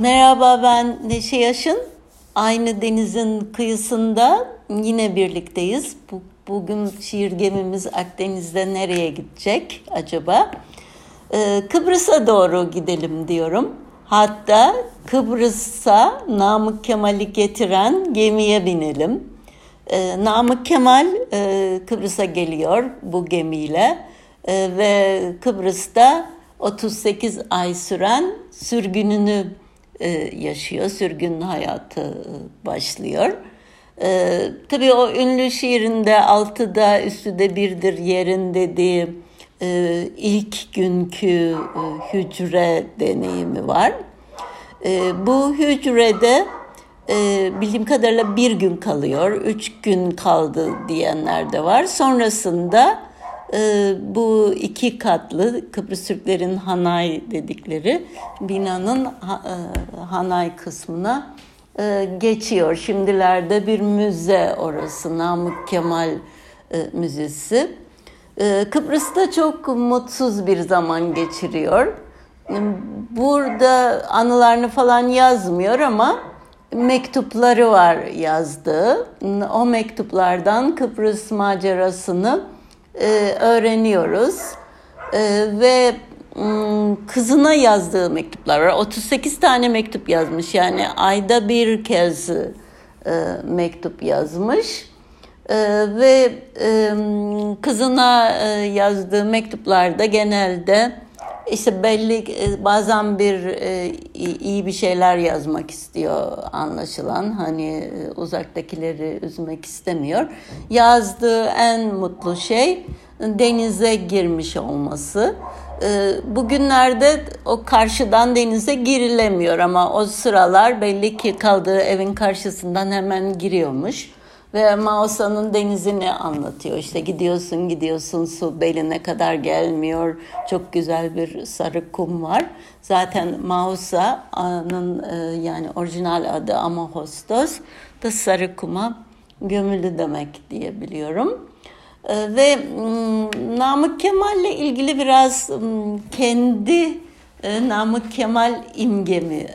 Merhaba ben Neşe Yaşın. Aynı denizin kıyısında yine birlikteyiz. Bu, bugün şiir gemimiz Akdeniz'de nereye gidecek acaba? Ee, Kıbrıs'a doğru gidelim diyorum. Hatta Kıbrıs'a Namık Kemal'i getiren gemiye binelim. Ee, Namık Kemal e, Kıbrıs'a geliyor bu gemiyle e, ve Kıbrıs'ta 38 ay süren sürgününü yaşıyor. Sürgün hayatı e, başlıyor. E, tabii o ünlü şiirinde altıda üstü de birdir yerin dediği e, ilk günkü e, hücre deneyimi var. E, bu hücrede e, bildiğim kadarıyla bir gün kalıyor, üç gün kaldı diyenler de var. Sonrasında e, bu iki katlı Kıbrıs Türklerin Hanay dedikleri binanın e, Hanay kısmına e, geçiyor. Şimdilerde bir müze orası, Namık Kemal e, Müzesi. E, Kıbrıs'ta çok mutsuz bir zaman geçiriyor. Burada anılarını falan yazmıyor ama mektupları var yazdığı. O mektuplardan Kıbrıs macerasını e, öğreniyoruz. E, ve m, kızına yazdığı mektuplar var. 38 tane mektup yazmış. Yani ayda bir kez e, mektup yazmış. E, ve e, kızına e, yazdığı mektuplarda genelde işte belli e, bazen bir e, iyi bir şeyler yazmak istiyor anlaşılan. Hani e, uzaktakileri üzmek istemiyor. Yazdığı en mutlu şey denize girmiş olması. Bugünlerde o karşıdan denize girilemiyor ama o sıralar belli ki kaldığı evin karşısından hemen giriyormuş. Ve Mausa'nın denizini anlatıyor. İşte gidiyorsun gidiyorsun su beline kadar gelmiyor. Çok güzel bir sarı kum var. Zaten Mausa'nın e, yani orijinal adı Amahostos da sarı kuma gömülü demek diye biliyorum. E, ve mm, Namık Kemal'le ilgili biraz mm, kendi e, Namık Kemal imgemi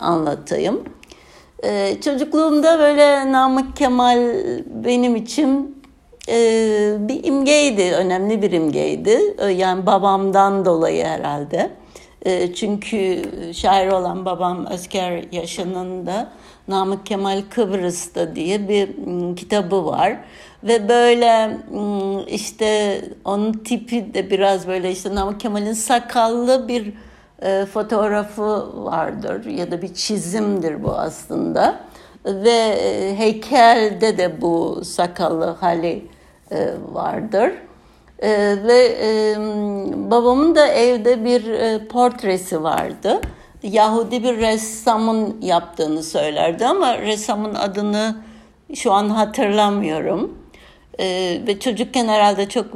anlatayım. Ee, çocukluğumda böyle Namık Kemal benim için e, bir imgeydi, önemli bir imgeydi. Ee, yani babamdan dolayı herhalde. E, çünkü şair olan babam Özker Yaşan'ın da Namık Kemal Kıbrıs'ta diye bir m, kitabı var. Ve böyle m, işte onun tipi de biraz böyle işte Namık Kemal'in sakallı bir e, fotoğrafı vardır ya da bir çizimdir bu aslında. Ve e, heykelde de bu sakallı hali e, vardır. Ve babamın da evde bir portresi vardı. Yahudi bir ressamın yaptığını söylerdi ama ressamın adını şu an hatırlamıyorum. Ve çocukken herhalde çok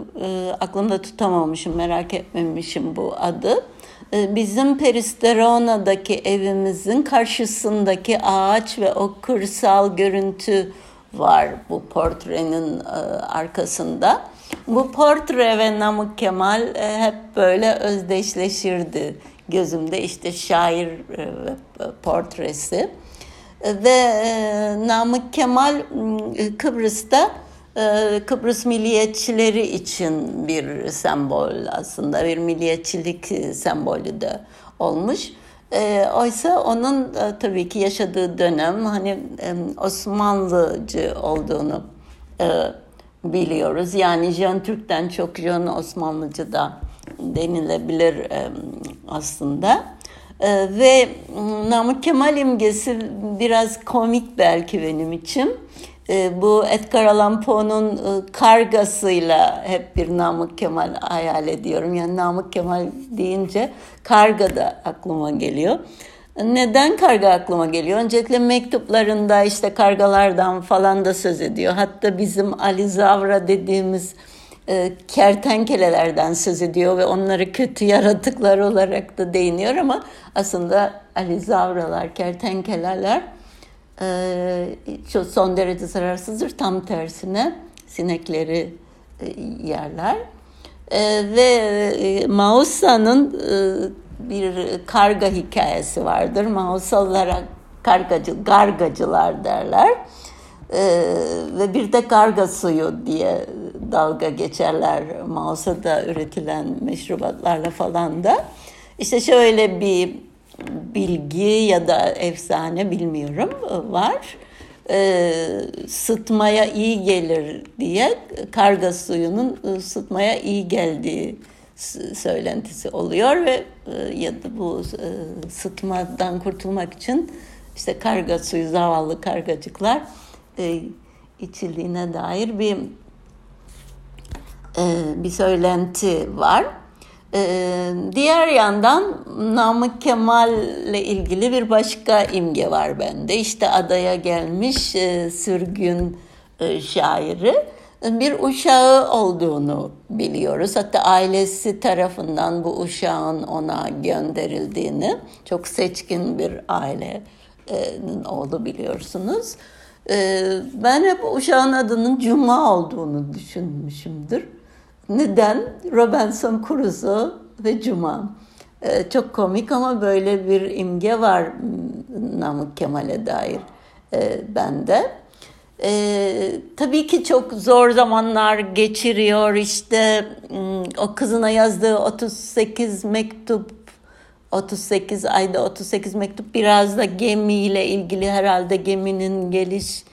aklımda tutamamışım, merak etmemişim bu adı. Ee, bizim Peristerona'daki evimizin karşısındaki ağaç ve o kırsal görüntü var bu portrenin e, arkasında. Bu portre ve Namık Kemal e, hep böyle özdeşleşirdi gözümde işte şair e, portresi. Ve Namık Kemal Kıbrıs'ta Kıbrıs milliyetçileri için bir sembol aslında bir milliyetçilik sembolü de olmuş. E, oysa onun e, tabii ki yaşadığı dönem hani Osmanlıcı olduğunu e, biliyoruz. Yani Jön Türk'ten çok Jön Osmanlıcı da denilebilir aslında. E, ve Namık Kemal imgesi biraz komik belki benim için bu Edgar Allan Poe'nun e, kargasıyla hep bir Namık Kemal hayal ediyorum. Yani Namık Kemal deyince karga da aklıma geliyor. Neden karga aklıma geliyor? Öncelikle mektuplarında işte kargalardan falan da söz ediyor. Hatta bizim Alizavra dediğimiz e, kertenkelelerden söz ediyor ve onları kötü yaratıklar olarak da değiniyor ama aslında Alizavralar, kertenkeleler e, çok son derece zararsızdır. Tam tersine sinekleri e, yerler. E, ve e, Mausa'nın e, bir karga hikayesi vardır. Mausollara kargacı, gargacılar derler. Ee, ve bir de karga suyu diye dalga geçerler Mausa'da üretilen meşrubatlarla falan da. İşte şöyle bir bilgi ya da efsane bilmiyorum var. Ee, sıtmaya iyi gelir diye karga suyunun sıtmaya iyi geldiği söylentisi oluyor ve e, ya da bu e, sıtmadan kurtulmak için işte karga suyu zavallı kargacıklar e, içildiğine dair bir e, bir söylenti var. E, diğer yandan Namık Kemal ile ilgili bir başka imge var bende. İşte adaya gelmiş e, sürgün e, şairi bir uşağı olduğunu biliyoruz. Hatta ailesi tarafından bu uşağın ona gönderildiğini, çok seçkin bir ailenin oğlu biliyorsunuz. Ee, ben hep uşağın adının Cuma olduğunu düşünmüşümdür. Neden? Robinson Crusoe ve Cuma. Ee, çok komik ama böyle bir imge var Namık Kemal'e dair e, bende. Ee, tabii ki çok zor zamanlar geçiriyor işte hmm, o kızına yazdığı 38 mektup 38 ayda 38 mektup biraz da gemiyle ilgili herhalde geminin geliş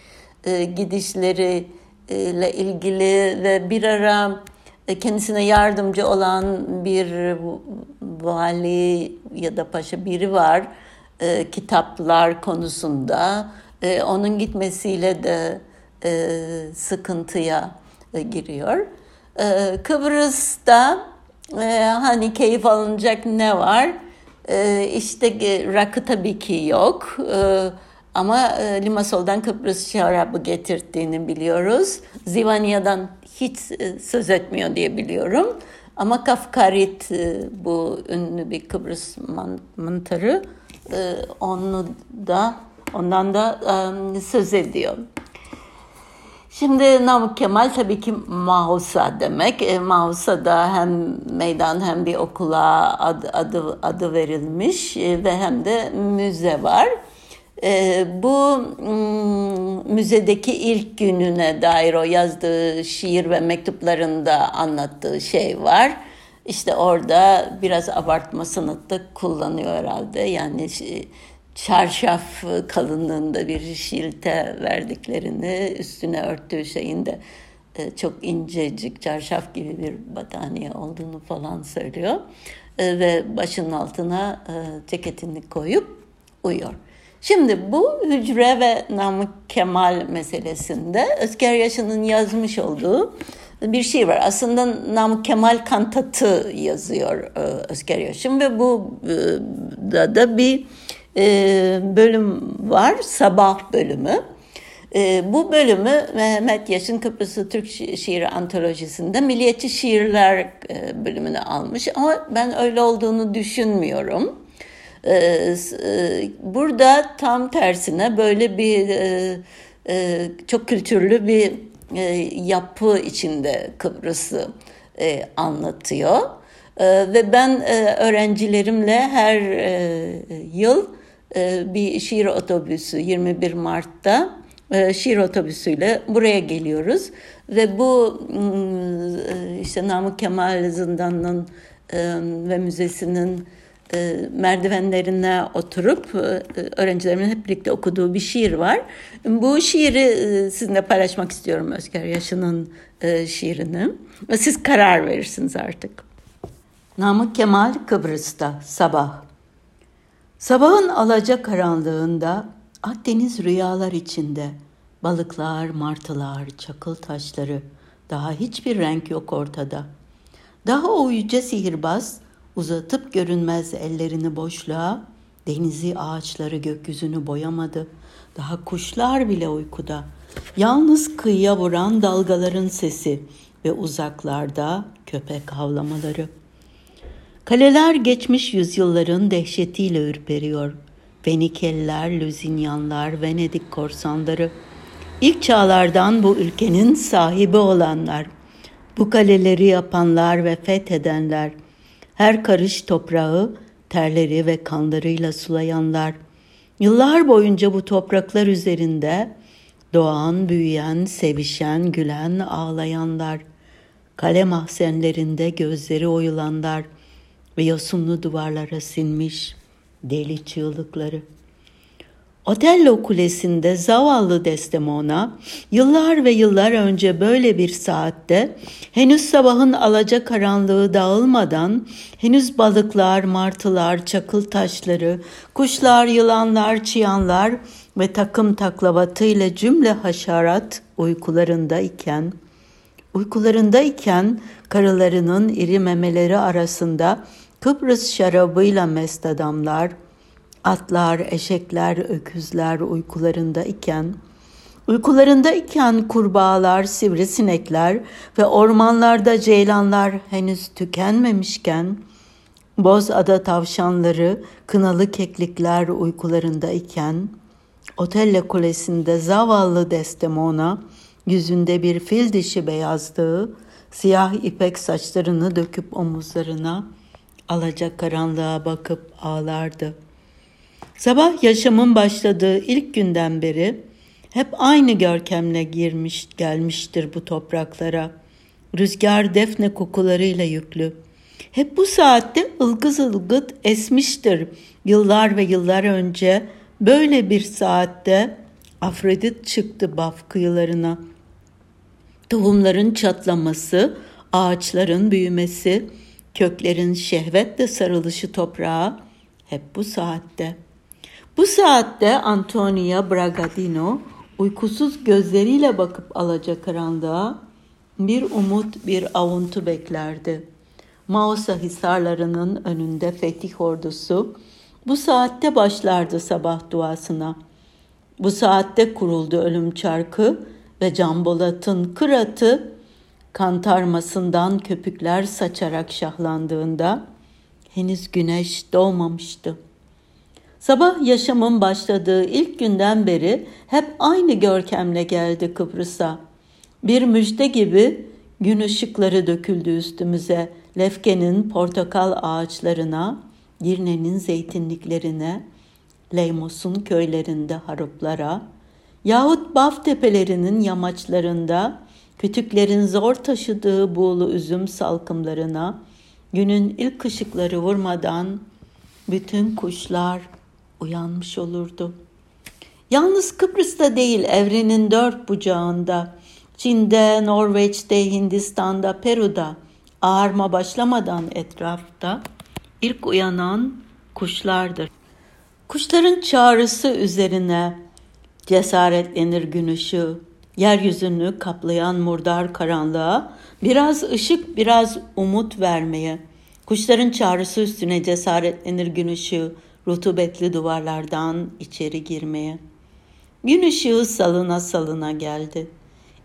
e, gidişleri e, ilgili ve bir ara kendisine yardımcı olan bir vali ya da paşa biri var e, kitaplar konusunda e, onun gitmesiyle de e, sıkıntıya e, giriyor. E, Kıbrıs'ta e, hani keyif alınacak ne var? E, işte rakı tabii ki yok. E, ama e, Limasol'dan Kıbrıs şarabı getirdiğini biliyoruz. Zivanya'dan hiç e, söz etmiyor diye biliyorum. Ama Kafkarit e, bu ünlü bir Kıbrıs mantarı e, onu da Ondan da söz ediyor. Şimdi Namık Kemal tabii ki Mahusa demek. E, da hem meydan hem bir okula adı, adı, adı verilmiş e, ve hem de müze var. E, bu müzedeki ilk gününe dair o yazdığı şiir ve mektuplarında anlattığı şey var. İşte orada biraz abartmasını da kullanıyor herhalde. Yani çarşaf kalınlığında bir şilte verdiklerini üstüne örttüğü şeyinde e, çok incecik çarşaf gibi bir battaniye olduğunu falan söylüyor. E, ve başının altına e, ceketini koyup uyuyor. Şimdi bu hücre ve Namık Kemal meselesinde Özger Yaşın'ın yazmış olduğu bir şey var. Aslında Namık Kemal kantatı yazıyor Özger Yaşın ve bu da, da bir e, bölüm var, sabah bölümü. E, bu bölümü Mehmet Yaşın Kıbrıs'ı Türk Şiiri Antolojisi'nde Milliyetçi Şiirler e, bölümünü almış ama ben öyle olduğunu düşünmüyorum. E, e, burada tam tersine böyle bir e, e, çok kültürlü bir yapı içinde Kıbrıs'ı anlatıyor. E, ve ben öğrencilerimle her yıl bir şiir otobüsü 21 Mart'ta şiir otobüsüyle buraya geliyoruz ve bu işte Namık Kemal Zindanı'nın e, ve müzesinin merdivenlerine oturup öğrencilerimin hep birlikte okuduğu bir şiir var. Bu şiiri sizinle paylaşmak istiyorum Özger Yaşı'nın şiirini. Siz karar verirsiniz artık. Namık Kemal Kıbrıs'ta sabah Sabahın alaca karanlığında Akdeniz rüyalar içinde balıklar, martılar, çakıl taşları daha hiçbir renk yok ortada. Daha o yüce sihirbaz uzatıp görünmez ellerini boşluğa, denizi, ağaçları, gökyüzünü boyamadı. Daha kuşlar bile uykuda. Yalnız kıyıya vuran dalgaların sesi ve uzaklarda köpek havlamaları.'' Kaleler geçmiş yüzyılların dehşetiyle ürperiyor. Fenikeliler, Lüzinyanlar, Venedik korsanları. İlk çağlardan bu ülkenin sahibi olanlar. Bu kaleleri yapanlar ve fethedenler. Her karış toprağı terleri ve kanlarıyla sulayanlar, yıllar boyunca bu topraklar üzerinde doğan, büyüyen, sevişen, gülen, ağlayanlar, kale mahzenlerinde gözleri oyulanlar ve yosunlu duvarlara sinmiş deli çığlıkları. Otello Kulesi'nde zavallı Desdemona yıllar ve yıllar önce böyle bir saatte henüz sabahın alaca karanlığı dağılmadan henüz balıklar, martılar, çakıl taşları, kuşlar, yılanlar, çıyanlar ve takım taklavatıyla cümle haşerat uykularında iken uykularında iken karılarının iri memeleri arasında Kıbrıs şarabıyla mest adamlar, atlar, eşekler, öküzler uykularında iken, uykularında iken kurbağalar, sivrisinekler ve ormanlarda ceylanlar henüz tükenmemişken, Bozada tavşanları, kınalı keklikler uykularında iken, Otelle Kulesi'nde zavallı Desdemona, yüzünde bir fil dişi beyazlığı, siyah ipek saçlarını döküp omuzlarına, alacak karanlığa bakıp ağlardı. Sabah yaşamın başladığı ilk günden beri hep aynı görkemle girmiş gelmiştir bu topraklara. Rüzgar defne kokularıyla yüklü. Hep bu saatte ılgız ılgıt esmiştir. Yıllar ve yıllar önce böyle bir saatte Afrodit çıktı Baf kıyılarına. Tohumların çatlaması, ağaçların büyümesi, köklerin şehvetle sarılışı toprağa hep bu saatte. Bu saatte Antonia Bragadino uykusuz gözleriyle bakıp alacakaranlığa bir umut, bir avuntu beklerdi. Mausa hisarlarının önünde fetih ordusu bu saatte başlardı sabah duasına. Bu saatte kuruldu ölüm çarkı ve Cambolat'ın kıratı kantarmasından köpükler saçarak şahlandığında henüz güneş doğmamıştı. Sabah yaşamın başladığı ilk günden beri hep aynı görkemle geldi Kıbrıs'a. Bir müjde gibi gün ışıkları döküldü üstümüze, Lefke'nin portakal ağaçlarına, Girne'nin zeytinliklerine, Leymos'un köylerinde haruplara, yahut Baf tepelerinin yamaçlarında kütüklerin zor taşıdığı buğulu üzüm salkımlarına, günün ilk ışıkları vurmadan bütün kuşlar uyanmış olurdu. Yalnız Kıbrıs'ta değil evrenin dört bucağında, Çin'de, Norveç'te, Hindistan'da, Peru'da ağarma başlamadan etrafta ilk uyanan kuşlardır. Kuşların çağrısı üzerine cesaretlenir gün ışığı, yeryüzünü kaplayan murdar karanlığa biraz ışık, biraz umut vermeye, kuşların çağrısı üstüne cesaretlenir gün ışığı, rutubetli duvarlardan içeri girmeye. Gün ışığı salına salına geldi.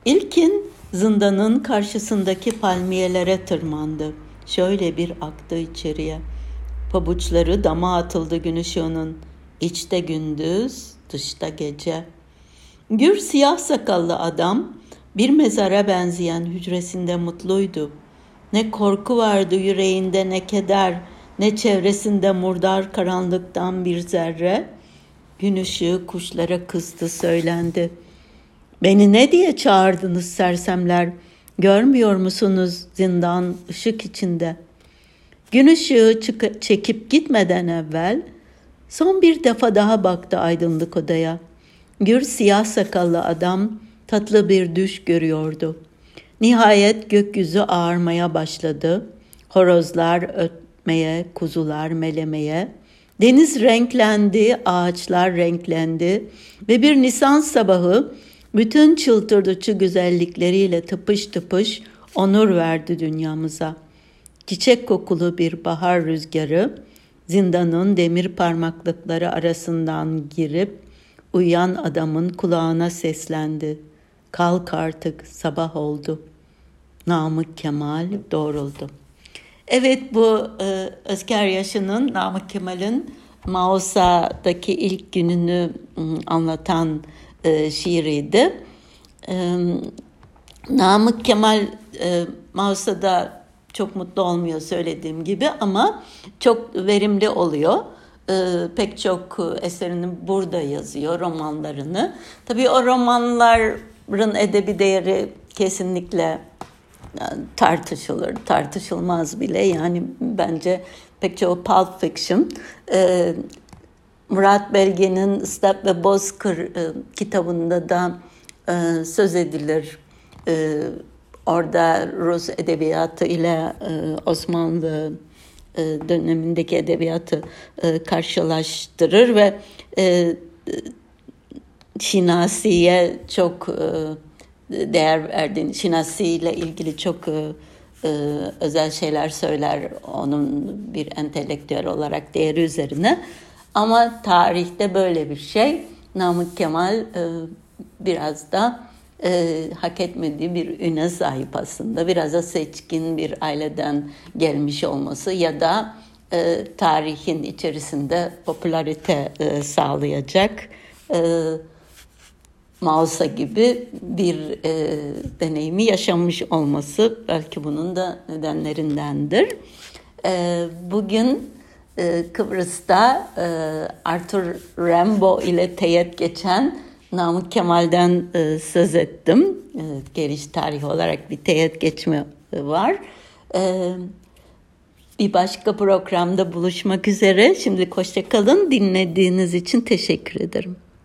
İlkin zindanın karşısındaki palmiyelere tırmandı. Şöyle bir aktı içeriye. Pabuçları dama atıldı gün ışığının. İçte gündüz, dışta gece.'' Gür siyah sakallı adam bir mezara benzeyen hücresinde mutluydu. Ne korku vardı yüreğinde ne keder, ne çevresinde murdar karanlıktan bir zerre. Gün ışığı kuşlara kızdı söylendi. Beni ne diye çağırdınız sersemler? Görmüyor musunuz zindan ışık içinde? Gün ışığı çekip gitmeden evvel son bir defa daha baktı aydınlık odaya. Gür siyah sakallı adam tatlı bir düş görüyordu. Nihayet gökyüzü ağarmaya başladı. Horozlar ötmeye, kuzular melemeye. Deniz renklendi, ağaçlar renklendi ve bir Nisan sabahı bütün çıldırtıcı güzellikleriyle tıpış tıpış onur verdi dünyamıza. Çiçek kokulu bir bahar rüzgarı zindanın demir parmaklıkları arasından girip Uyuyan adamın kulağına seslendi. Kalk artık sabah oldu. Namık Kemal doğruldu. Evet bu e, Özker Yaşı'nın Namık Kemal'in Mausa'daki ilk gününü anlatan e, şiiriydi. E, Namık Kemal e, Mausa'da çok mutlu olmuyor söylediğim gibi ama çok verimli oluyor. Ee, pek çok eserini burada yazıyor, romanlarını. Tabii o romanların edebi değeri kesinlikle tartışılır, tartışılmaz bile. Yani bence pek çok Pulp Fiction, e, Murat Belge'nin Step ve Bozkır e, kitabında da e, söz edilir. E, orada Rus edebiyatı ile e, Osmanlı e, dönemindeki edebiyatı e, karşılaştırır ve e, Şinasi'ye çok e, değer verdiğini, Şinasi ile ilgili çok e, e, özel şeyler söyler onun bir entelektüel olarak değeri üzerine. Ama tarihte böyle bir şey. Namık Kemal e, biraz da e, hak etmediği bir üne sahip aslında. Biraz da seçkin bir aileden gelmiş olması ya da e, tarihin içerisinde popülarite e, sağlayacak e, Mausa gibi bir e, deneyimi yaşamış olması belki bunun da nedenlerindendir. E, bugün e, Kıbrıs'ta e, Arthur Rimbaud ile teyit geçen Namık Kemal'den e, söz ettim. E, geliş tarihi olarak bir teyit geçme var. E, bir başka programda buluşmak üzere. Şimdi hoşça kalın. Dinlediğiniz için teşekkür ederim.